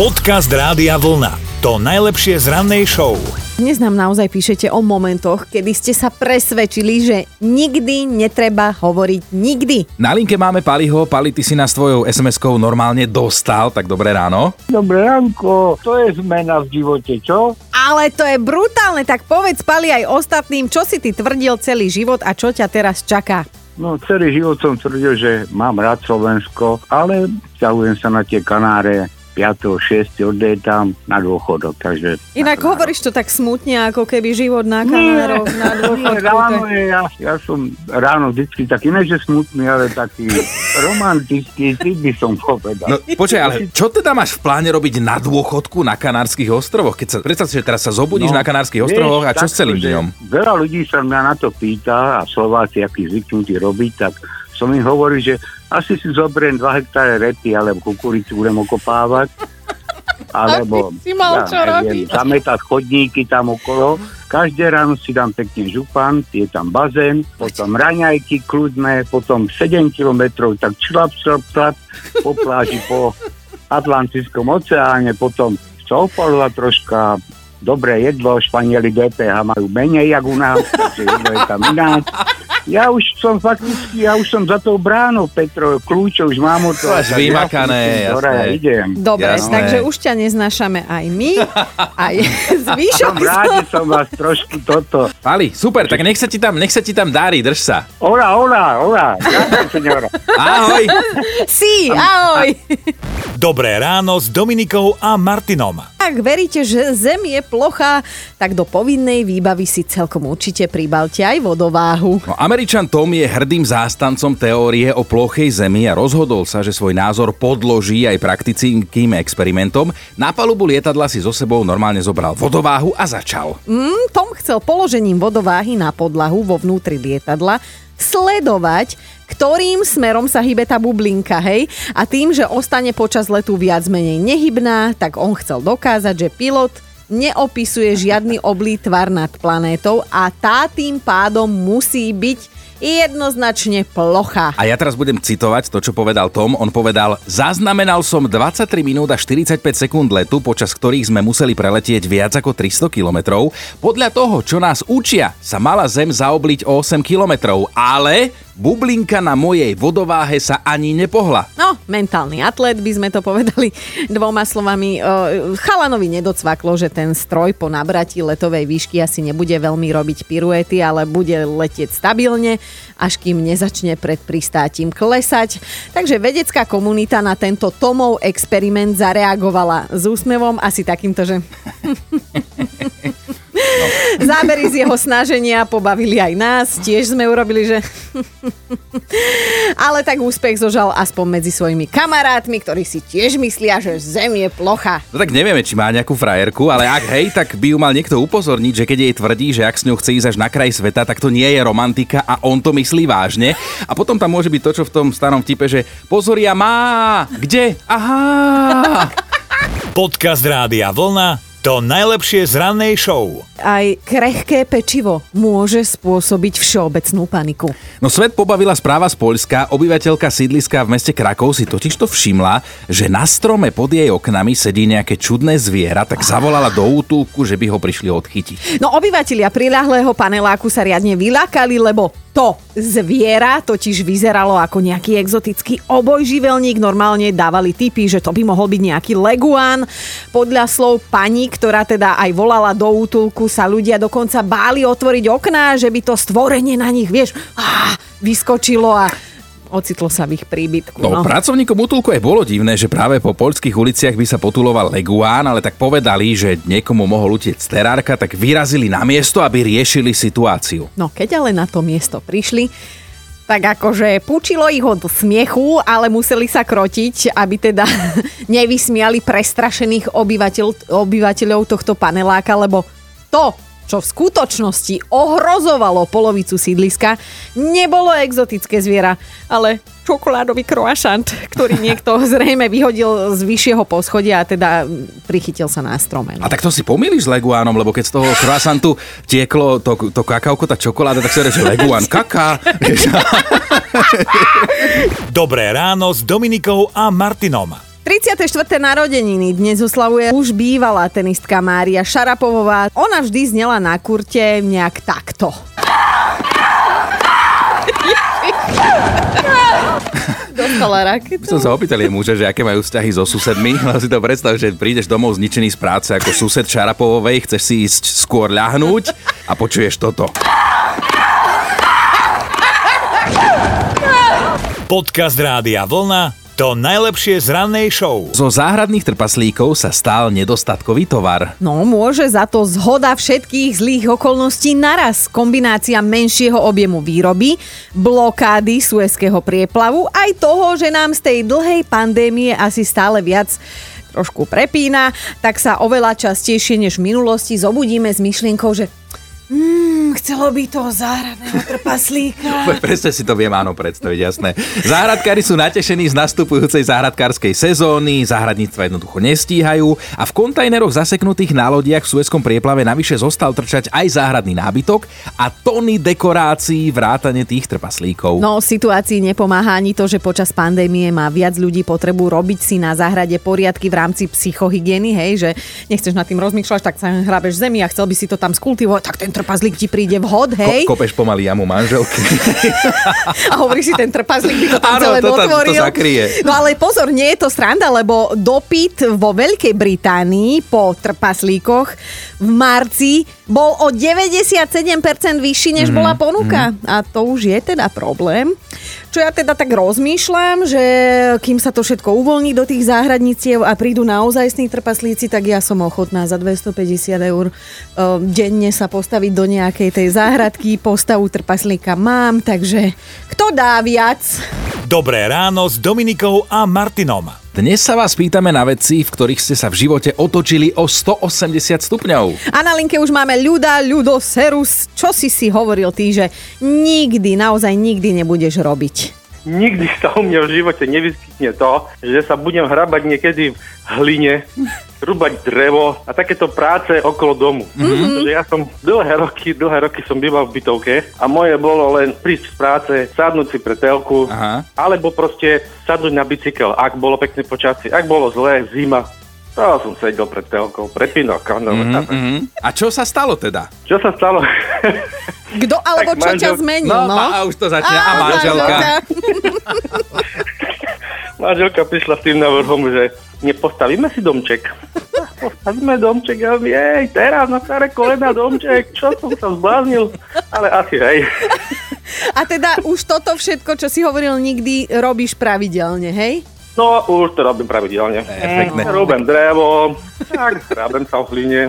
Podcast Rádia Vlna. To najlepšie z rannej show. Dnes nám naozaj píšete o momentoch, kedy ste sa presvedčili, že nikdy netreba hovoriť nikdy. Na linke máme Paliho. Pali, ty si nás tvojou SMS-kou normálne dostal, tak dobré ráno. Dobré ránko, to je zmena v živote, čo? Ale to je brutálne, tak povedz Pali aj ostatným, čo si ty tvrdil celý život a čo ťa teraz čaká. No celý život som tvrdil, že mám rád Slovensko, ale ťahujem sa na tie Kanáre 5. 6. odjetam na dôchodok, takže... Inak hovoríš to tak smutne, ako keby život na Kanároch, na Nie, dôchodku. ráno je, ja, ja som ráno vždycky taký, ne že smutný, ale taký romantický typ by som povedal. No počkaj, ale čo teda máš v pláne robiť na dôchodku na Kanárskych ostrovoch? Keď sa, predstav si, že teraz sa zobudíš No, na Kanárskych ostrovoch a čo s celým dňom? Veľa ľudí sa mňa na to pýta a Slováci, akí zvyknutí robiť, tak som im hovoril, že asi si zoberiem 2 hektáre repy alebo kukuricu budem okopávať. Alebo si mal čo robiť. zametať chodníky tam okolo. Každé ráno si dám pekne župan, je tam bazén, potom raňajky kľudné, potom 7 kilometrov, tak člap, člap, člap po pláži, po Atlantickom oceáne, potom soufalova troška, dobré jedlo, Španieli DPH majú menej jak u nás, takže jedlo je tam ináč. Ja už som fakticky, ja už som za tou bránou, Petro, kľúče už mám od toho. Tak vymakané, ja, jasné. idem. Dobre, Jasné. takže už ťa neznášame aj my, aj zvyšok. Som rád, že som vás trošku toto. Pali, super, tak nech sa ti tam, nech sa ti tam darí, drž sa. Ora, ora, ora. Ďakujem. Ahoj. Si, ahoj. Dobré ráno s Dominikou a Martinom. Ak veríte, že Zem je plocha, tak do povinnej výbavy si celkom určite pribalte aj vodováhu. No, Američan Tom je hrdým zástancom teórie o plochej zemi a rozhodol sa, že svoj názor podloží aj praktickým experimentom. Na palubu lietadla si so sebou normálne zobral vodováhu a začal. Mm, Tom chcel položením vodováhy na podlahu vo vnútri lietadla sledovať, ktorým smerom sa hýbe tá bublinka, hej? A tým, že ostane počas letu viac menej nehybná, tak on chcel dokázať, že pilot neopisuje žiadny oblý tvar nad planétou a tá tým pádom musí byť jednoznačne plochá. A ja teraz budem citovať to, čo povedal Tom. On povedal, zaznamenal som 23 minút a 45 sekúnd letu, počas ktorých sme museli preletieť viac ako 300 kilometrov. Podľa toho, čo nás učia, sa mala Zem zaobliť o 8 kilometrov, ale bublinka na mojej vodováhe sa ani nepohla. No, mentálny atlet by sme to povedali dvoma slovami. Chalanovi nedocvaklo, že ten stroj po nabratí letovej výšky asi nebude veľmi robiť piruety, ale bude letieť stabilne, až kým nezačne pred pristátím klesať. Takže vedecká komunita na tento Tomov experiment zareagovala s úsmevom asi takýmto, že... Zábery z jeho snaženia pobavili aj nás, tiež sme urobili, že... Ale tak úspech zožal aspoň medzi svojimi kamarátmi, ktorí si tiež myslia, že Zem je plocha. No tak nevieme, či má nejakú frajerku, ale ak hej, tak by ju mal niekto upozorniť, že keď jej tvrdí, že ak s ňou chce ísť až na kraj sveta, tak to nie je romantika a on to myslí vážne. A potom tam môže byť to, čo v tom starom vtipe, že pozor, ja má, kde? Aha! Podcast Rádia Vlna. To najlepšie z rannej show. Aj krehké pečivo môže spôsobiť všeobecnú paniku. No svet pobavila správa z Poľska. Obyvateľka sídliska v meste Krakov si totiž to všimla, že na strome pod jej oknami sedí nejaké čudné zviera, tak zavolala do útulku, že by ho prišli odchytiť. No obyvatelia priľahlého paneláku sa riadne vylákali, lebo to zviera totiž vyzeralo ako nejaký exotický obojživelník. Normálne dávali tipy, že to by mohol byť nejaký leguán. Podľa slov pani, ktorá teda aj volala do útulku, sa ľudia dokonca báli otvoriť okná, že by to stvorenie na nich, vieš, á, vyskočilo a ocitlo sa v ich príbytku. No, pracovníkom útulku aj bolo divné, že práve po poľských uliciach by sa potuloval leguán, ale tak povedali, že niekomu mohol utiec terárka, tak vyrazili na miesto, aby riešili situáciu. No keď ale na to miesto prišli, tak akože pučilo ich od smiechu, ale museli sa krotiť, aby teda nevysmiali prestrašených obyvateľ, obyvateľov tohto paneláka, lebo to, čo v skutočnosti ohrozovalo polovicu sídliska, nebolo exotické zviera, ale čokoládový croissant, ktorý niekto zrejme vyhodil z vyššieho poschodia a teda prichytil sa na strome. no. A tak to si pomýliš s leguánom, lebo keď z toho croissantu tieklo to, to kakauko, tá čokoláda, tak si hovoríš, že leguán, kaká. Dobré ráno s Dominikou a Martinom. 34. narodeniny dnes oslavuje už bývalá tenistka Mária Šarapovová. Ona vždy znela na kurte nejak takto. Dostala raketu. Som sa opýtal jej muža, že aké majú vzťahy so susedmi, ale si to predstav, že prídeš domov zničený z práce ako sused Šarapovovej, chceš si ísť skôr ľahnúť a počuješ toto. Podcast Rádia Vlna to najlepšie z rannej show. Zo záhradných trpaslíkov sa stal nedostatkový tovar. No, môže za to zhoda všetkých zlých okolností naraz. Kombinácia menšieho objemu výroby, blokády Suezského prieplavu, aj toho, že nám z tej dlhej pandémie asi stále viac trošku prepína, tak sa oveľa častejšie než v minulosti zobudíme s myšlienkou, že chcelo by to záhradného trpaslíka. Presne si to viem áno predstaviť, jasné. Záhradkári sú natešení z nastupujúcej záhradkárskej sezóny, záhradníctva jednoducho nestíhajú a v kontajneroch zaseknutých na lodiach v Suezkom prieplave navyše zostal trčať aj záhradný nábytok a tony dekorácií vrátane tých trpaslíkov. No, situácii nepomáha ani to, že počas pandémie má viac ľudí potrebu robiť si na záhrade poriadky v rámci psychohygieny, hej, že nechceš nad tým rozmýšľať, tak sa hrabeš zemi a chcel by si to tam skultivovať, tak ten trpazlík ti príde vhod, hej? Ko- kopeš pomaly jamu manželky. a hovorí si, ten trpazlík by to tam Áno, celé to, to, to zakrie. No ale pozor, nie je to sranda, lebo dopyt vo Veľkej Británii po trpaslíkoch v marci bol o 97% vyšší, než mm, bola ponuka. Mm. A to už je teda problém. Čo ja teda tak rozmýšľam, že kým sa to všetko uvoľní do tých záhradníciev a prídu naozajstní trpaslíci, tak ja som ochotná za 250 eur uh, denne sa postaviť do nejakej tej záhradky. Postavu trpaslíka mám, takže kto dá viac? Dobré ráno s Dominikou a Martinom. Dnes sa vás pýtame na veci, v ktorých ste sa v živote otočili o 180 stupňov. A na linke už máme Ľuda, Ľudo, Serus. Čo si si hovoril ty, že nikdy, naozaj nikdy nebudeš robiť? Nikdy sa u mňa v živote nevyskytne to, že sa budem hrabať niekedy v hline, rúbať drevo a takéto práce okolo domu. Mm-hmm. Ja som dlhé roky, dlhé roky som býval v bytovke a moje bolo len prísť z práce, sadnúť si pre telku, Aha. alebo proste sadnúť na bicykel, ak bolo pekné počasie, ak bolo zlé, zima. To som sedel pred telkou, prepínal kanál. Mm-hmm. Mm-hmm. A čo sa stalo teda? Čo sa stalo? Kto alebo Tak čo ťa manžel- zmenil, No, no? a už to začína. A manželka. Manželka prišla s tým návrhom, že nepostavíme si domček. Postavíme domček, hovorím, jej, teraz na staré kolena domček, čo som sa zbláznil, ale asi hej. A teda už toto všetko, čo si hovoril, nikdy robíš pravidelne, hej? No, už to robím pravidelne. Perfektné. Mm, Robím drevo, tak, hrábem sa v hline,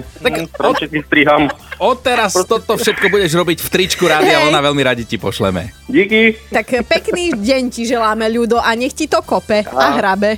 stromčeky striham. Odteraz toto všetko budeš robiť v tričku Rádia Vlna, veľmi radi ti pošleme. Díky. Tak pekný deň ti želáme, Ľudo, a nech ti to kope a hrabe.